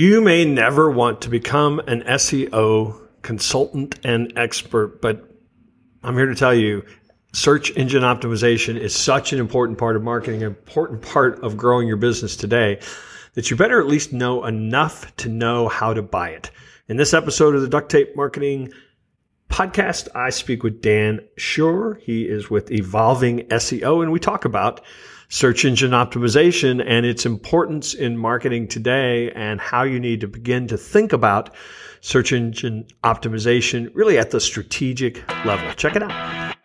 You may never want to become an SEO consultant and expert, but I'm here to tell you search engine optimization is such an important part of marketing, an important part of growing your business today that you better at least know enough to know how to buy it. In this episode of the Duct Tape Marketing Podcast, I speak with Dan Shure. He is with Evolving SEO, and we talk about search engine optimization and its importance in marketing today and how you need to begin to think about search engine optimization really at the strategic level. Check it out.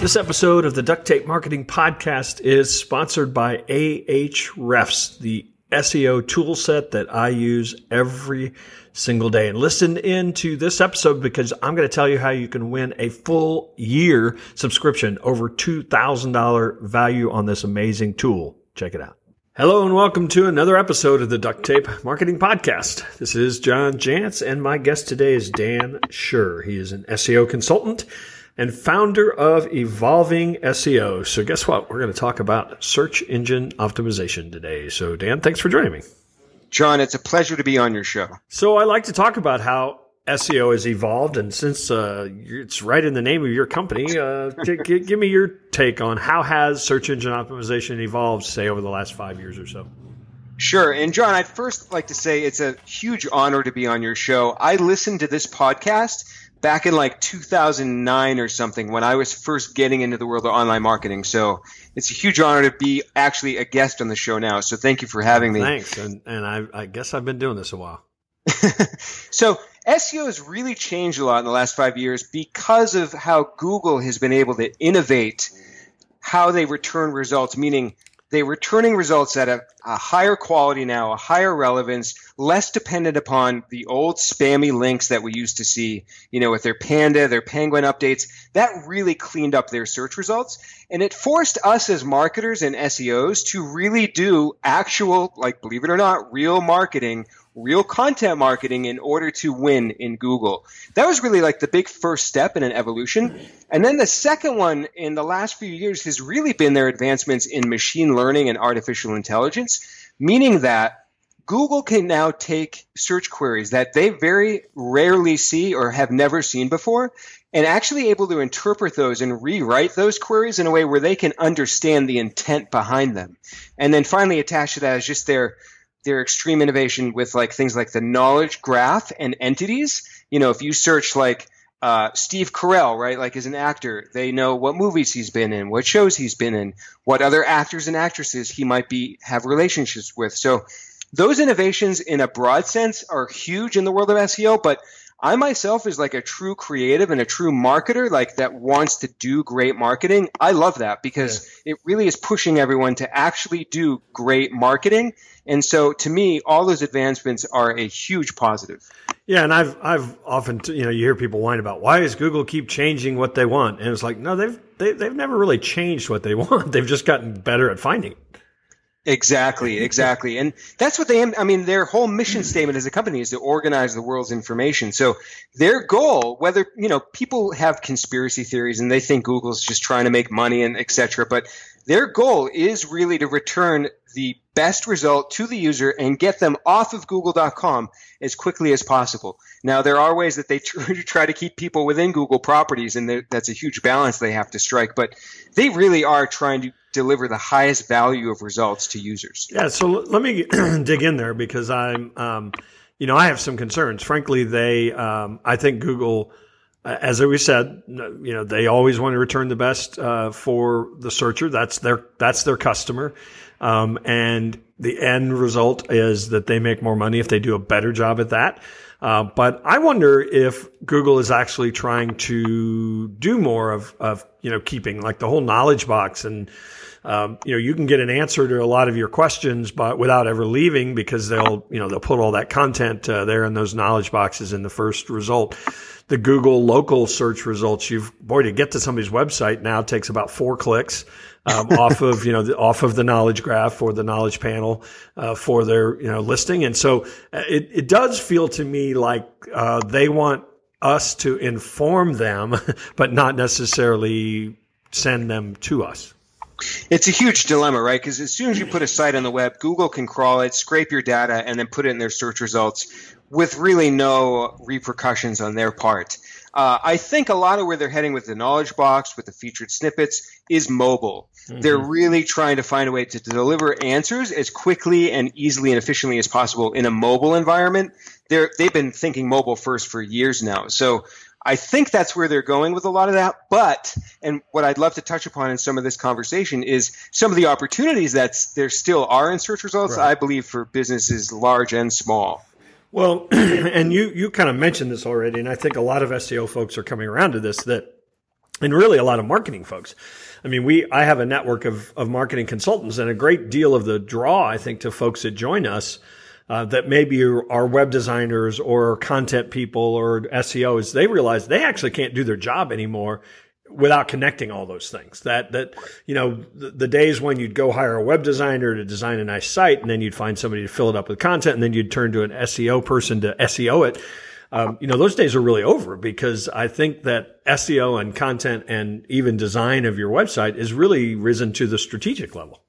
This episode of the Duct Tape Marketing Podcast is sponsored by Ahrefs, the SEO tool set that I use every single day. And listen into this episode because I'm going to tell you how you can win a full year subscription, over $2,000 value on this amazing tool. Check it out. Hello and welcome to another episode of the Duct Tape Marketing Podcast. This is John Jantsch and my guest today is Dan Shure. He is an SEO consultant and founder of Evolving SEO. So, guess what? We're going to talk about search engine optimization today. So, Dan, thanks for joining me. John, it's a pleasure to be on your show. So, I like to talk about how SEO has evolved, and since uh, it's right in the name of your company, uh, g- give me your take on how has search engine optimization evolved, say, over the last five years or so. Sure. And John, I'd first like to say it's a huge honor to be on your show. I listened to this podcast back in like 2009 or something when I was first getting into the world of online marketing. So it's a huge honor to be actually a guest on the show now. So thank you for having me. Thanks. And, and I, I guess I've been doing this a while. so SEO has really changed a lot in the last five years because of how Google has been able to innovate how they return results, meaning they're turning results at a, a, higher quality now, a higher relevance, less dependent upon the old spammy links that we used to see, you know, with their Panda, their Penguin updates. That really cleaned up their search results. And it forced us as marketers and SEOs to really do actual, like, believe it or not, real marketing real content marketing in order to win in Google. That was really like the big first step in an evolution. And then the second one in the last few years has really been their advancements in machine learning and artificial intelligence, meaning that Google can now take search queries that they very rarely see or have never seen before and actually able to interpret those and rewrite those queries in a way where they can understand the intent behind them. And then finally attach to that is just their their extreme innovation with like things like the knowledge graph and entities. You know, if you search like uh, Steve Carell, right, like as an actor, they know what movies he's been in, what shows he's been in, what other actors and actresses he might be have relationships with. So those innovations in a broad sense are huge in the world of SEO, but I myself is like a true creative and a true marketer, like that wants to do great marketing. I love that because yeah. it really is pushing everyone to actually do great marketing. And so to me, all those advancements are a huge positive. Yeah, and I've I've often you know you hear people whine about why does Google keep changing what they want, and it's like no, they've they, have they have never really changed what they want. They've just gotten better at finding it. Exactly, exactly. And that's what they, I mean, their whole mission statement as a company is to organize the world's information. So their goal, whether, you know, people have conspiracy theories and they think Google's just trying to make money and et cetera, but their goal is really to return the best result to the user and get them off of google.com as quickly as possible. Now, there are ways that they try to keep people within Google properties, and that's a huge balance they have to strike, but they really are trying to deliver the highest value of results to users. Yeah, so let me dig in there because I'm, um, you know, I have some concerns. Frankly, they, um, I think Google, as we said, you know, they always want to return the best uh, for the searcher. That's their that's their customer, um, and the end result is that they make more money if they do a better job at that. Uh, but I wonder if Google is actually trying to do more of, of, you know, keeping like the whole knowledge box and, um, you know, you can get an answer to a lot of your questions, but without ever leaving because they'll, you know, they'll put all that content uh, there in those knowledge boxes in the first result. The Google local search results, you've, boy, to get to somebody's website now takes about four clicks um, off of you know the, off of the knowledge graph or the knowledge panel uh, for their you know listing, and so uh, it it does feel to me like uh, they want us to inform them, but not necessarily send them to us. It's a huge dilemma, right? Because as soon as you put a site on the web, Google can crawl it, scrape your data, and then put it in their search results with really no repercussions on their part. Uh, I think a lot of where they're heading with the knowledge box, with the featured snippets, is mobile. Mm-hmm. They're really trying to find a way to deliver answers as quickly and easily and efficiently as possible in a mobile environment. They're, they've been thinking mobile first for years now. So I think that's where they're going with a lot of that. But, and what I'd love to touch upon in some of this conversation is some of the opportunities that there still are in search results, right. I believe, for businesses large and small. Well, and you, you kind of mentioned this already, and I think a lot of SEO folks are coming around to this that, and really a lot of marketing folks. I mean, we, I have a network of, of marketing consultants and a great deal of the draw, I think, to folks that join us uh, that maybe are web designers or content people or SEOs, they realize they actually can't do their job anymore without connecting all those things. That that you know the, the, days when you'd go hire a web designer to design a nice site, and then you'd find somebody to fill it up with content, and then you'd turn to an SEO person to SEO it. Um, you know those days are really over because I think that SEO and content and even design of your website is really risen to the strategic level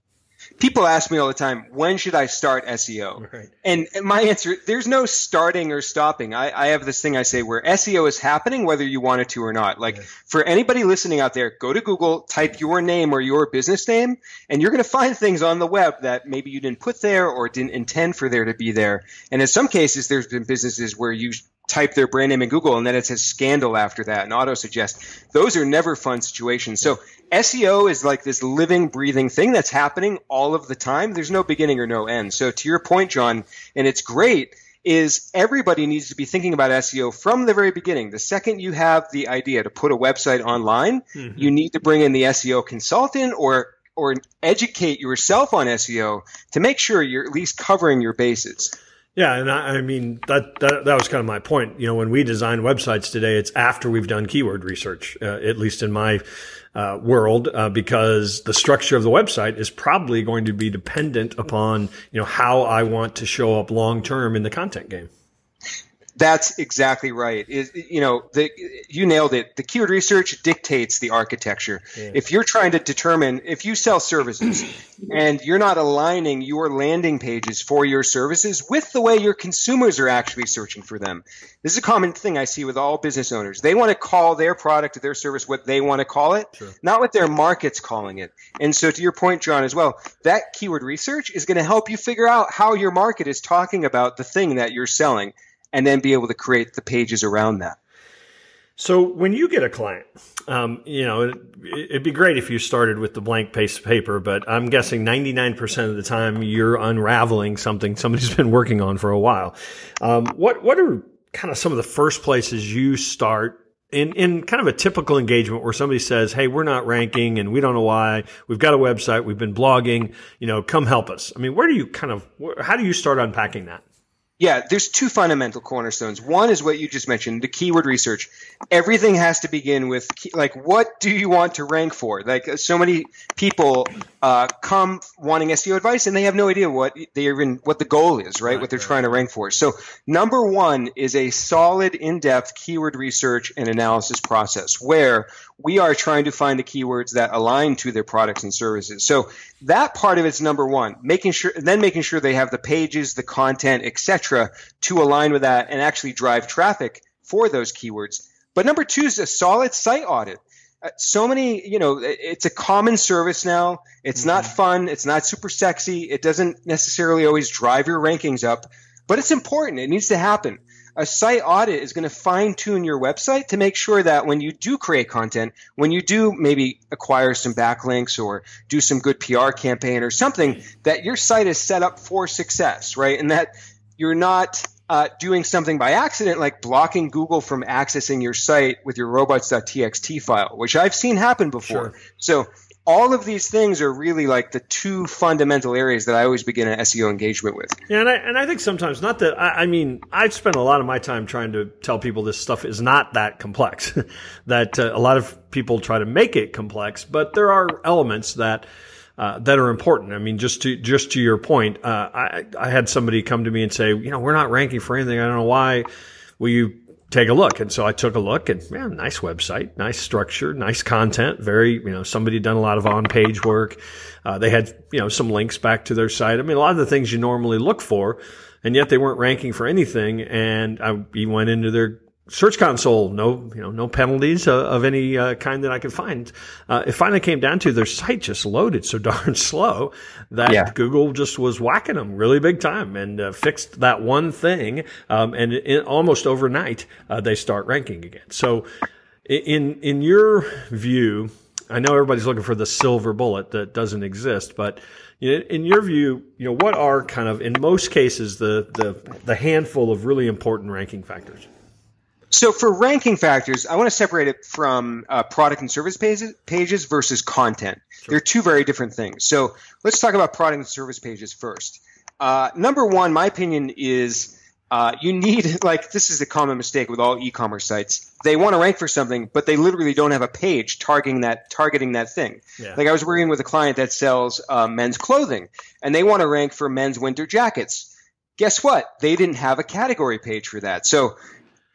people ask me all the time, when should I start SEO? Right. And my answer, there's no starting or stopping. I, I, have this thing I say where SEO is happening whether you want it to or not. Like for anybody listening out there, go to Google, type your name or your business name, and you're going to find things on the web that maybe you didn't put there or didn't intend for there to be there. And in some cases, there's been businesses where you type their brand name in Google and then it says scandal after that and auto suggest. Those are never fun situations. So SEO is like this living, breathing thing that's happening all of the time. There's no beginning or no end. So to your point, John, and it's great, is everybody needs to be thinking about SEO from the very beginning. The second you have the idea to put a website online, mm-hmm. you need to bring in the SEO consultant or or educate yourself on SEO to make sure you're at least covering your bases. Yeah, and I, I mean that, that that was kind of my point. You know, when we design websites today, it's after we've done keyword research. Uh, at least in my uh, world, uh, because the structure of the website is probably going to be dependent upon you know how I want to show up long term in the content game. That's exactly right. Is you know, the, you nailed it. The keyword research dictates the architecture. Yeah. If you're trying to determine if you sell services and you're not aligning your landing pages for your services with the way your consumers are actually searching for them. This is a common thing I see with all business owners. They want to call their product or their service what they want to call it, sure. not what their market's calling it. And so to your point, John, as well, that keyword research is going to help you figure out how your market is talking about the thing that you're selling and then be able to create the pages around that. So when you get a client, um, you know, it, would be great if you started with the blank piece of paper, but I'm guessing 99% of the time you're unraveling something somebody's been working on for a while. Um, what, what are kind of some of the first places you start in, in kind of a typical engagement where somebody says, Hey, we're not ranking and we don't know why. We've got a website. We've been blogging, you know, come help us. I mean, where do you kind of, how do you start unpacking that? Yeah, there's two fundamental cornerstones. One is what you just mentioned, the keyword research. Everything has to begin with like, what do you want to rank for? Like, so many people uh, come wanting SEO advice, and they have no idea what they even what the goal is, right? right what they're right. trying to rank for. So, number one is a solid, in-depth keyword research and analysis process where we are trying to find the keywords that align to their products and services. So that part of it's number one, making sure, then making sure they have the pages, the content, etc., to align with that and actually drive traffic for those keywords. But number two is a solid site audit. Uh, so many, you know, it's a common service now. It's mm-hmm. not fun. It's not super sexy. It doesn't necessarily always drive your rankings up, but it's important. It needs to happen a site audit is going to fine tune your website to make sure that when you do create content, when you do maybe acquire some backlinks or do some good PR campaign or something, that your site is set up for success, right? And that you're not uh, doing something by accident, like blocking Google from accessing your site with your robots.txt file, which I've seen happen before. Sure. So all of these things are really like the two fundamental areas that I always begin an SEO engagement with. Yeah, and I, and I think sometimes not that I, I mean I've spent a lot of my time trying to tell people this stuff is not that complex. that uh, a lot of people try to make it complex, but there are elements that. Uh, that are important. I mean, just to just to your point, uh, I I had somebody come to me and say, you know, we're not ranking for anything. I don't know why. Will you take a look. And so I took a look and man, nice website, nice structure, nice content, very, you know, somebody done a lot of on page work. Uh, they had, you know, some links back to their site. I mean, a lot of the things you normally look for, and yet they weren't ranking for anything. And I went into their Search Console, no, you know, no penalties uh, of any uh, kind that I could find. Uh, it finally came down to their site just loaded so darn slow that yeah. Google just was whacking them really big time and uh, fixed that one thing. Um, and it, almost overnight, uh, they start ranking again. So, in in your view, I know everybody's looking for the silver bullet that doesn't exist, but in your view, you know, what are kind of in most cases the the, the handful of really important ranking factors? So for ranking factors, I want to separate it from uh, product and service pages, pages versus content. Sure. They're two very different things. So let's talk about product and service pages first. Uh, number one, my opinion is uh, you need like this is a common mistake with all e-commerce sites. They want to rank for something, but they literally don't have a page targeting that targeting that thing. Yeah. Like I was working with a client that sells uh, men's clothing, and they want to rank for men's winter jackets. Guess what? They didn't have a category page for that. So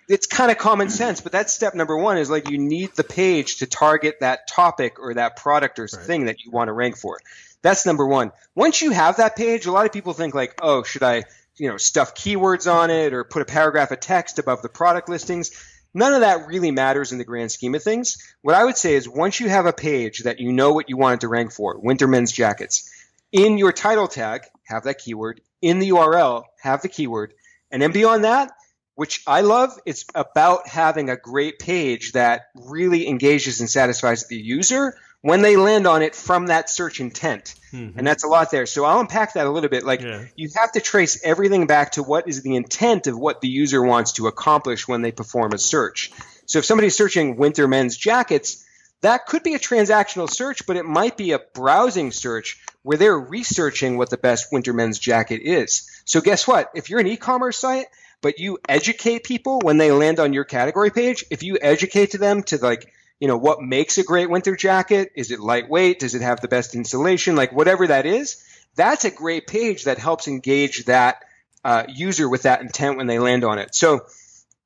it's kind of common sense, but that's step number one is like you need the page to target that topic or that product or right. thing that you want to rank for. That's number one. Once you have that page, a lot of people think like, oh, should I, you know, stuff keywords on it or put a paragraph of text above the product listings? None of that really matters in the grand scheme of things. What I would say is once you have a page that you know what you want it to rank for, winter men's jackets, in your title tag, have that keyword. In the URL, have the keyword. And then beyond that, which I love. It's about having a great page that really engages and satisfies the user when they land on it from that search intent. Mm-hmm. And that's a lot there. So I'll unpack that a little bit. Like yeah. you have to trace everything back to what is the intent of what the user wants to accomplish when they perform a search. So if somebody's searching winter men's jackets, that could be a transactional search, but it might be a browsing search where they're researching what the best winter men's jacket is. So guess what? If you're an e-commerce site but you educate people when they land on your category page. If you educate to them to like, you know, what makes a great winter jacket? Is it lightweight? Does it have the best insulation? Like whatever that is, that's a great page that helps engage that uh, user with that intent when they land on it. So,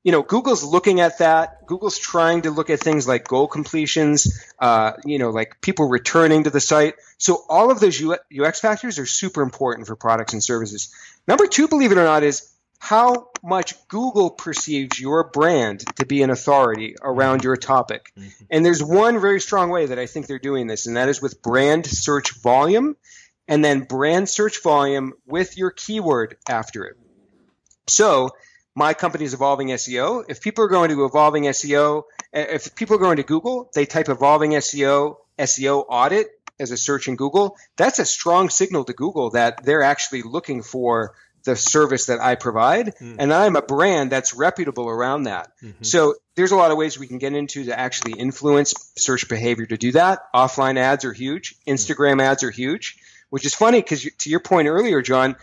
you know, Google's looking at that. Google's trying to look at things like goal completions, uh, you know, like people returning to the site. So all of those UX factors are super important for products and services. Number two, believe it or not, is how much Google perceives your brand to be an authority around your topic. Mm-hmm. And there's one very strong way that I think they're doing this, and that is with brand search volume and then brand search volume with your keyword after it. So, my company is Evolving SEO. If people are going to Evolving SEO, if people are going to Google, they type Evolving SEO, SEO audit as a search in Google. That's a strong signal to Google that they're actually looking for the service that I provide, mm. and I'm a brand that's reputable around that. Mm-hmm. So there's a lot of ways we can get into to actually influence search behavior to do that. Offline ads are huge. Instagram mm. ads are huge, which is funny because to your point earlier, John,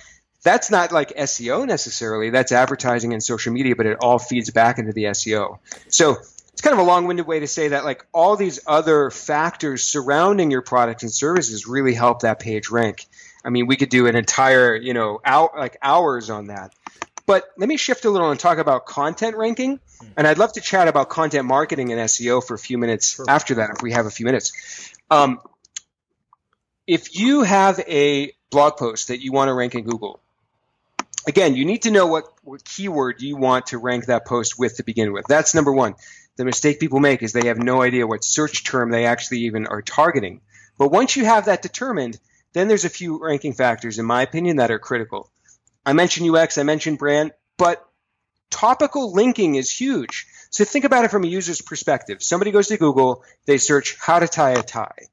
that's not like SEO necessarily. That's advertising and social media, but it all feeds back into the SEO. So it's kind of a long-winded way to say that like all these other factors surrounding your products and services really help that page rank. I mean, we could do an entire, you know, out like hours on that. But let me shift a little and talk about content ranking. And I'd love to chat about content marketing and SEO for a few minutes sure. after that, if we have a few minutes. Um, if you have a blog post that you want to rank in Google, again, you need to know what, what keyword you want to rank that post with to begin with. That's number one. The mistake people make is they have no idea what search term they actually even are targeting. But once you have that determined, then there's a few ranking factors, in my opinion, that are critical. I mentioned UX, I mentioned brand, but topical linking is huge. So think about it from a user's perspective. Somebody goes to Google, they search how to tie a tie.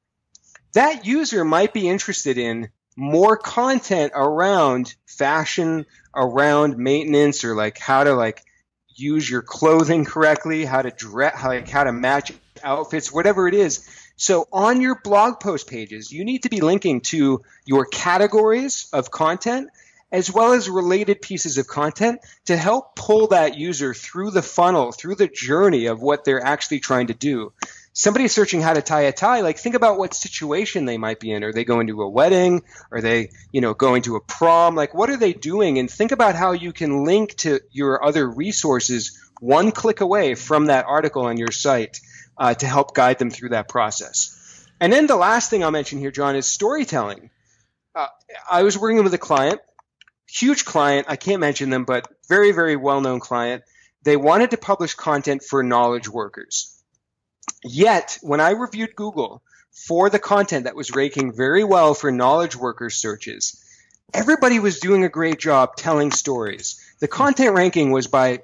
That user might be interested in more content around fashion, around maintenance, or like how to like use your clothing correctly, how to dress, like how to match outfits, whatever it is. So on your blog post pages, you need to be linking to your categories of content as well as related pieces of content to help pull that user through the funnel, through the journey of what they're actually trying to do. Somebody searching how to tie a tie, like think about what situation they might be in. Are they going to a wedding? Are they, you know, going to a prom? Like what are they doing? And think about how you can link to your other resources one click away from that article on your site uh, to help guide them through that process. And then the last thing I'll mention here, John, is storytelling. Uh, I was working with a client, huge client. I can't mention them, but very, very well known client. They wanted to publish content for knowledge workers. Yet, when I reviewed Google for the content that was ranking very well for knowledge workers searches, everybody was doing a great job telling stories. The content ranking was by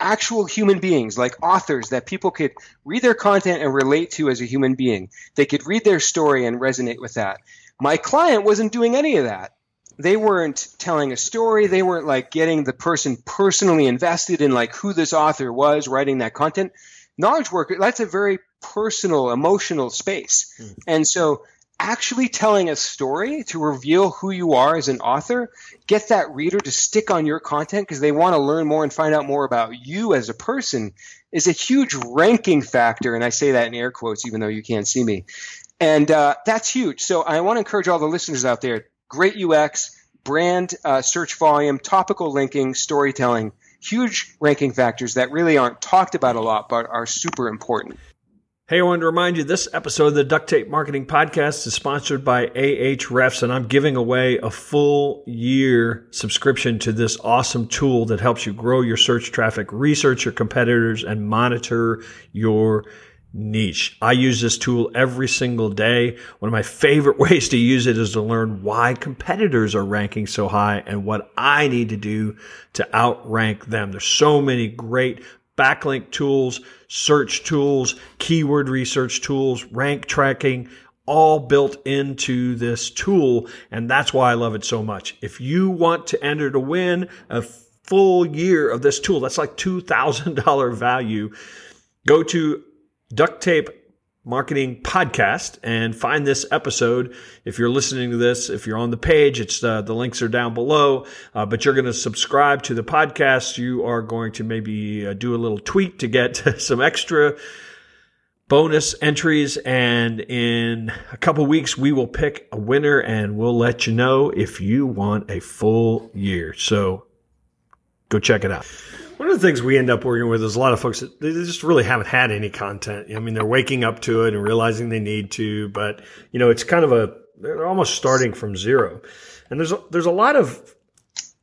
actual human beings, like authors that people could read their content and relate to as a human being. They could read their story and resonate with that. My client wasn't doing any of that. They weren't telling a story. They weren't like getting the person personally invested in like who this author was writing that content. Knowledge worker, that's a very personal, emotional space. Mm. And so actually telling a story to reveal who you are as an author, get that reader to stick on your content because they want to learn more and find out more about you as a person is a huge ranking factor. And I say that in air quotes, even though you can't see me. And uh, that's huge. So I want to encourage all the listeners out there great UX, brand uh, search volume, topical linking, storytelling, huge ranking factors that really aren't talked about a lot, but are super important. Hey, I wanted to remind you this episode of the Duct Tape Marketing Podcast is sponsored by Ahrefs, and I'm giving away a full year subscription to this awesome tool that helps you grow your search traffic, research your competitors, and monitor your niche. I use this tool every single day. One of my favorite ways to use it is to learn why competitors are ranking so high and what I need to do to outrank them. There's so many great backlink tools, search tools, keyword research tools, rank tracking, all built into this tool. And that's why I love it so much. If you want to enter to win a full year of this tool, that's like $2,000 value. Go to duct tape marketing podcast. And find this episode if you're listening to this if you're on the page it's uh, the links are down below. Uh, but you're going to subscribe to the podcast. You are going to maybe uh, do a little tweet to get some extra bonus entries. And in a couple weeks we will pick a winner and we'll let you know if you want a full year. So go check it out one of the things we end up working with is a lot of folks that they just really haven't had any content. I mean, they're waking up to it and realizing they need to, but you know, it's kind of a they're almost starting from zero. And there's a, there's a lot of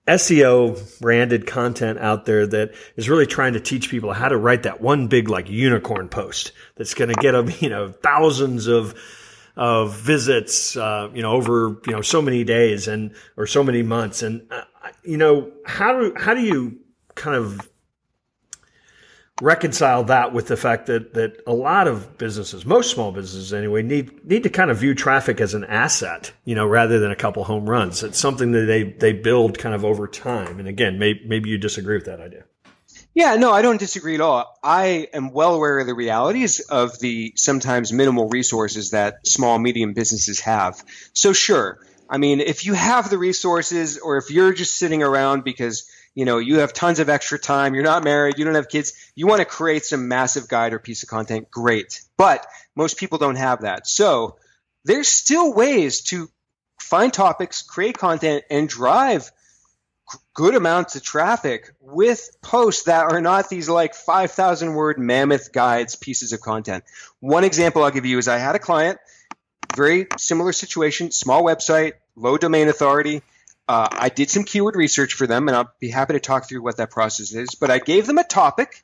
SEO branded content out there that is really trying to teach people how to write that one big like unicorn post that's going to get them, you know, thousands of of visits, uh, you know, over you know so many days and or so many months, and uh, you know how do how do you kind of reconcile that with the fact that that a lot of businesses, most small businesses anyway, need need to kind of view traffic as an asset, you know, rather than a couple home runs. It's something that they they build kind of over time. And again, maybe maybe you disagree with that idea. Yeah, no, I don't disagree at all. I am well aware of the realities of the sometimes minimal resources that small medium businesses have. So sure, I mean, if you have the resources or if you're just sitting around because you know you have tons of extra time. You're not married. You don't have kids. You want to create some massive guide or piece of content. Great. But most people don't have that. So there's still ways to find topics create content and drive good amounts of traffic with posts that are not these like 5000 word mammoth guides pieces of content. One example i'll give you is i had a client very similar situation small website low domain authority uh, I did some keyword research for them, and I'll be happy to talk through what that process is. But I gave them a topic.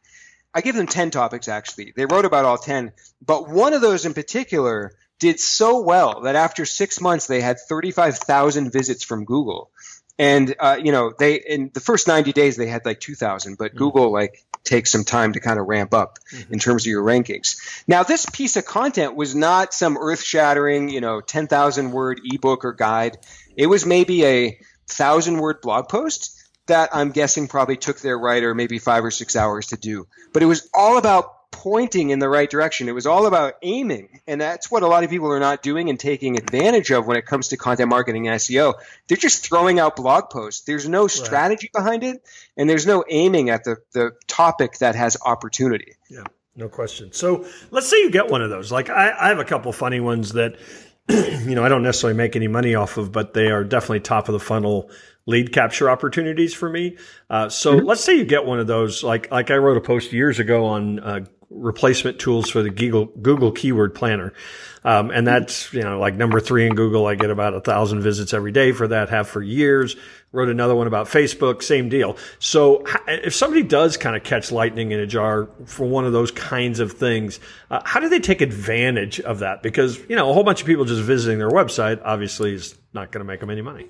I gave them 10 topics, actually. They wrote about all 10. But one of those in particular did so well that after six months, they had 35,000 visits from Google. And, uh, you know, they, in the first 90 days, they had like 2,000, but mm-hmm. Google, like, takes some time to kind of ramp up mm-hmm. in terms of your rankings. Now, this piece of content was not some earth shattering, you know, 10,000 word ebook or guide. It was maybe a thousand word blog post that I'm guessing probably took their writer maybe five or six hours to do. But it was all about pointing in the right direction. It was all about aiming. And that's what a lot of people are not doing and taking advantage of when it comes to content marketing and SEO. They're just throwing out blog posts. There's no strategy right. behind it, and there's no aiming at the, the topic that has opportunity. Yeah, no question. So let's say you get one of those. Like I, I have a couple funny ones that you know, I don't necessarily make any money off of, but they are definitely top of the funnel lead capture opportunities for me. Uh, so mm-hmm. let's say you get one of those, like like I wrote a post years ago on uh, replacement tools for the Google Google Keyword Planner, um, and that's you know like number three in Google. I get about a thousand visits every day for that. Have for years. Wrote another one about Facebook. Same deal. So if somebody does kind of catch lightning in a jar for one of those kinds of things, uh, how do they take advantage of that? Because you know a whole bunch of people just visiting their website obviously is not going to make them any money.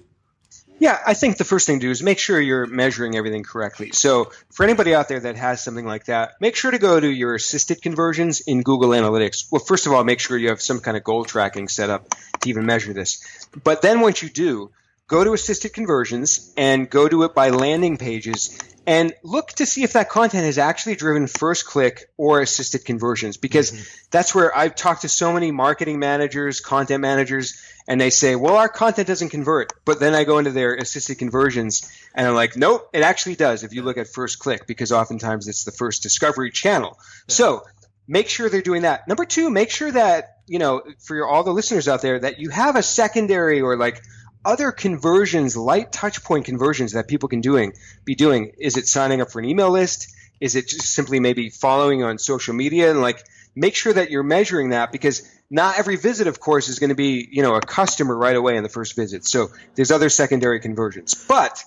Yeah, I think the first thing to do is make sure you're measuring everything correctly. So, for anybody out there that has something like that, make sure to go to your assisted conversions in Google Analytics. Well, first of all, make sure you have some kind of goal tracking set up to even measure this. But then once you do, go to assisted conversions and go to it by landing pages and look to see if that content has actually driven first click or assisted conversions because mm-hmm. that's where I've talked to so many marketing managers, content managers and they say, well, our content doesn't convert. But then I go into their assisted conversions and I'm like, nope, it actually does if you look at first click because oftentimes it's the first discovery channel. Yeah. So make sure they're doing that. Number two, make sure that, you know, for your, all the listeners out there, that you have a secondary or like other conversions, light touch point conversions that people can doing be doing. Is it signing up for an email list? Is it just simply maybe following on social media and like make sure that you're measuring that because not every visit, of course, is going to be, you know, a customer right away in the first visit. So there's other secondary conversions. But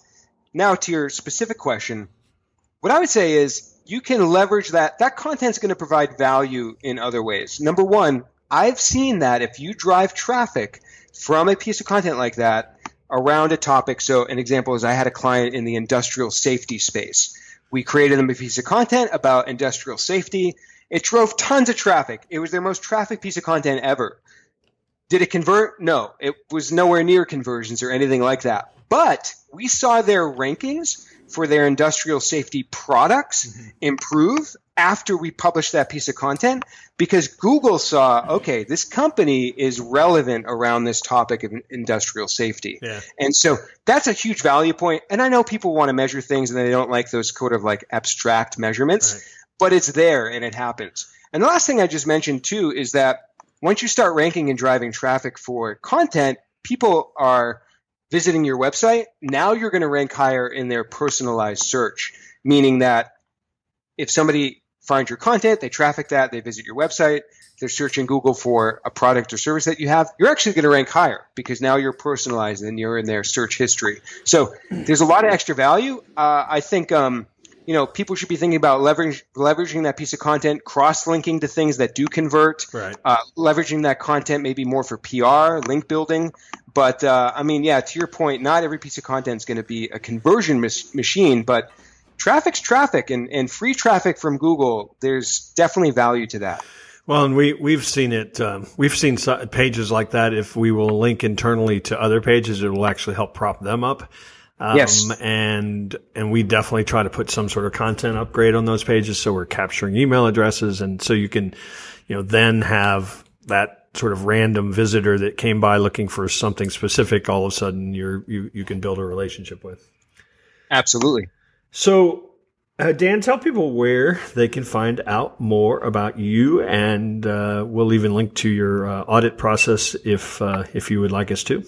now to your specific question, what I would say is you can leverage that. That content is going to provide value in other ways. Number one, I've seen that if you drive traffic from a piece of content like that around a topic. So an example is I had a client in the industrial safety space. We created them a piece of content about industrial safety. It drove tons of traffic. It was their most traffic piece of content ever. Did it convert? No, it was nowhere near conversions or anything like that. But we saw their rankings for their industrial safety products mm-hmm. improve after we published that piece of content because Google saw, okay, this company is relevant around this topic of industrial safety. Yeah. And so that's a huge value point. And I know people want to measure things and they don't like those sort of like abstract measurements. Right but it's there and it happens. And the last thing I just mentioned too is that once you start ranking and driving traffic for content, people are visiting your website. Now you're going to rank higher in their personalized search, meaning that if somebody finds your content, they traffic that, they visit your website, they're searching Google for a product or service that you have, you're actually going to rank higher because now you're personalized and you're in their search history. So there's a lot of extra value. Uh, I think um, you know, people should be thinking about leverage, leveraging that piece of content, cross-linking to things that do convert, right. uh, leveraging that content maybe more for PR, link building. But uh, I mean, yeah, to your point, not every piece of content is going to be a conversion mis- machine, but traffic's traffic, and, and free traffic from Google, there's definitely value to that. Well, and we we've seen it. Um, we've seen pages like that. If we will link internally to other pages, it will actually help prop them up. Um, yes. And, and we definitely try to put some sort of content upgrade on those pages. So we're capturing email addresses. And so you can, you know, then have that sort of random visitor that came by looking for something specific. All of a sudden you're, you, you can build a relationship with. Absolutely. So, uh, Dan, tell people where they can find out more about you, and uh, we'll even link to your uh, audit process if uh, if you would like us to.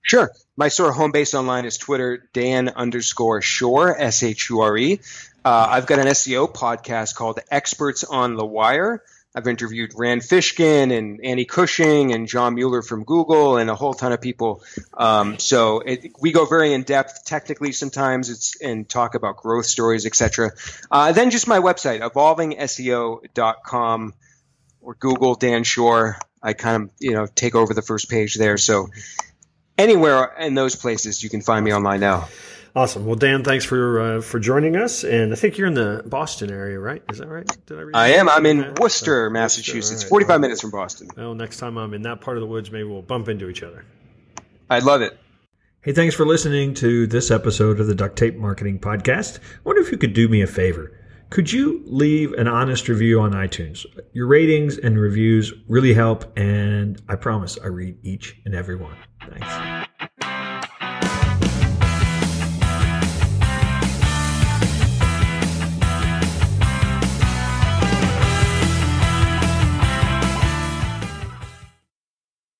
Sure. My sort of home base online is Twitter, Dan underscore Shure, S H U R E. Uh, I've got an SEO podcast called Experts on the Wire. I've interviewed Rand Fishkin and Annie Cushing and John Mueller from Google and a whole ton of people. Um, so it, we go very in depth technically sometimes it's and talk about growth stories, etc. Uh, then just my website, evolvingseo.com or Google Dan Shure. I kind of you know take over the first page there. So anywhere in those places, you can find me online now. Awesome. Well, Dan, thanks for uh, for joining us. And I think you're in the Boston area, right? Is that right? Did I, I am. I'm in that? Worcester, Massachusetts. Right. 45 minutes from Boston. Well, next time I'm in that part of the woods, maybe we'll bump into each other. I'd love it. Hey, thanks for listening to this episode of the Duct Tape Marketing Podcast. I wonder if you could do me a favor. Could you leave an honest review on iTunes? Your ratings and reviews really help, and I promise I read each and every one. Thanks.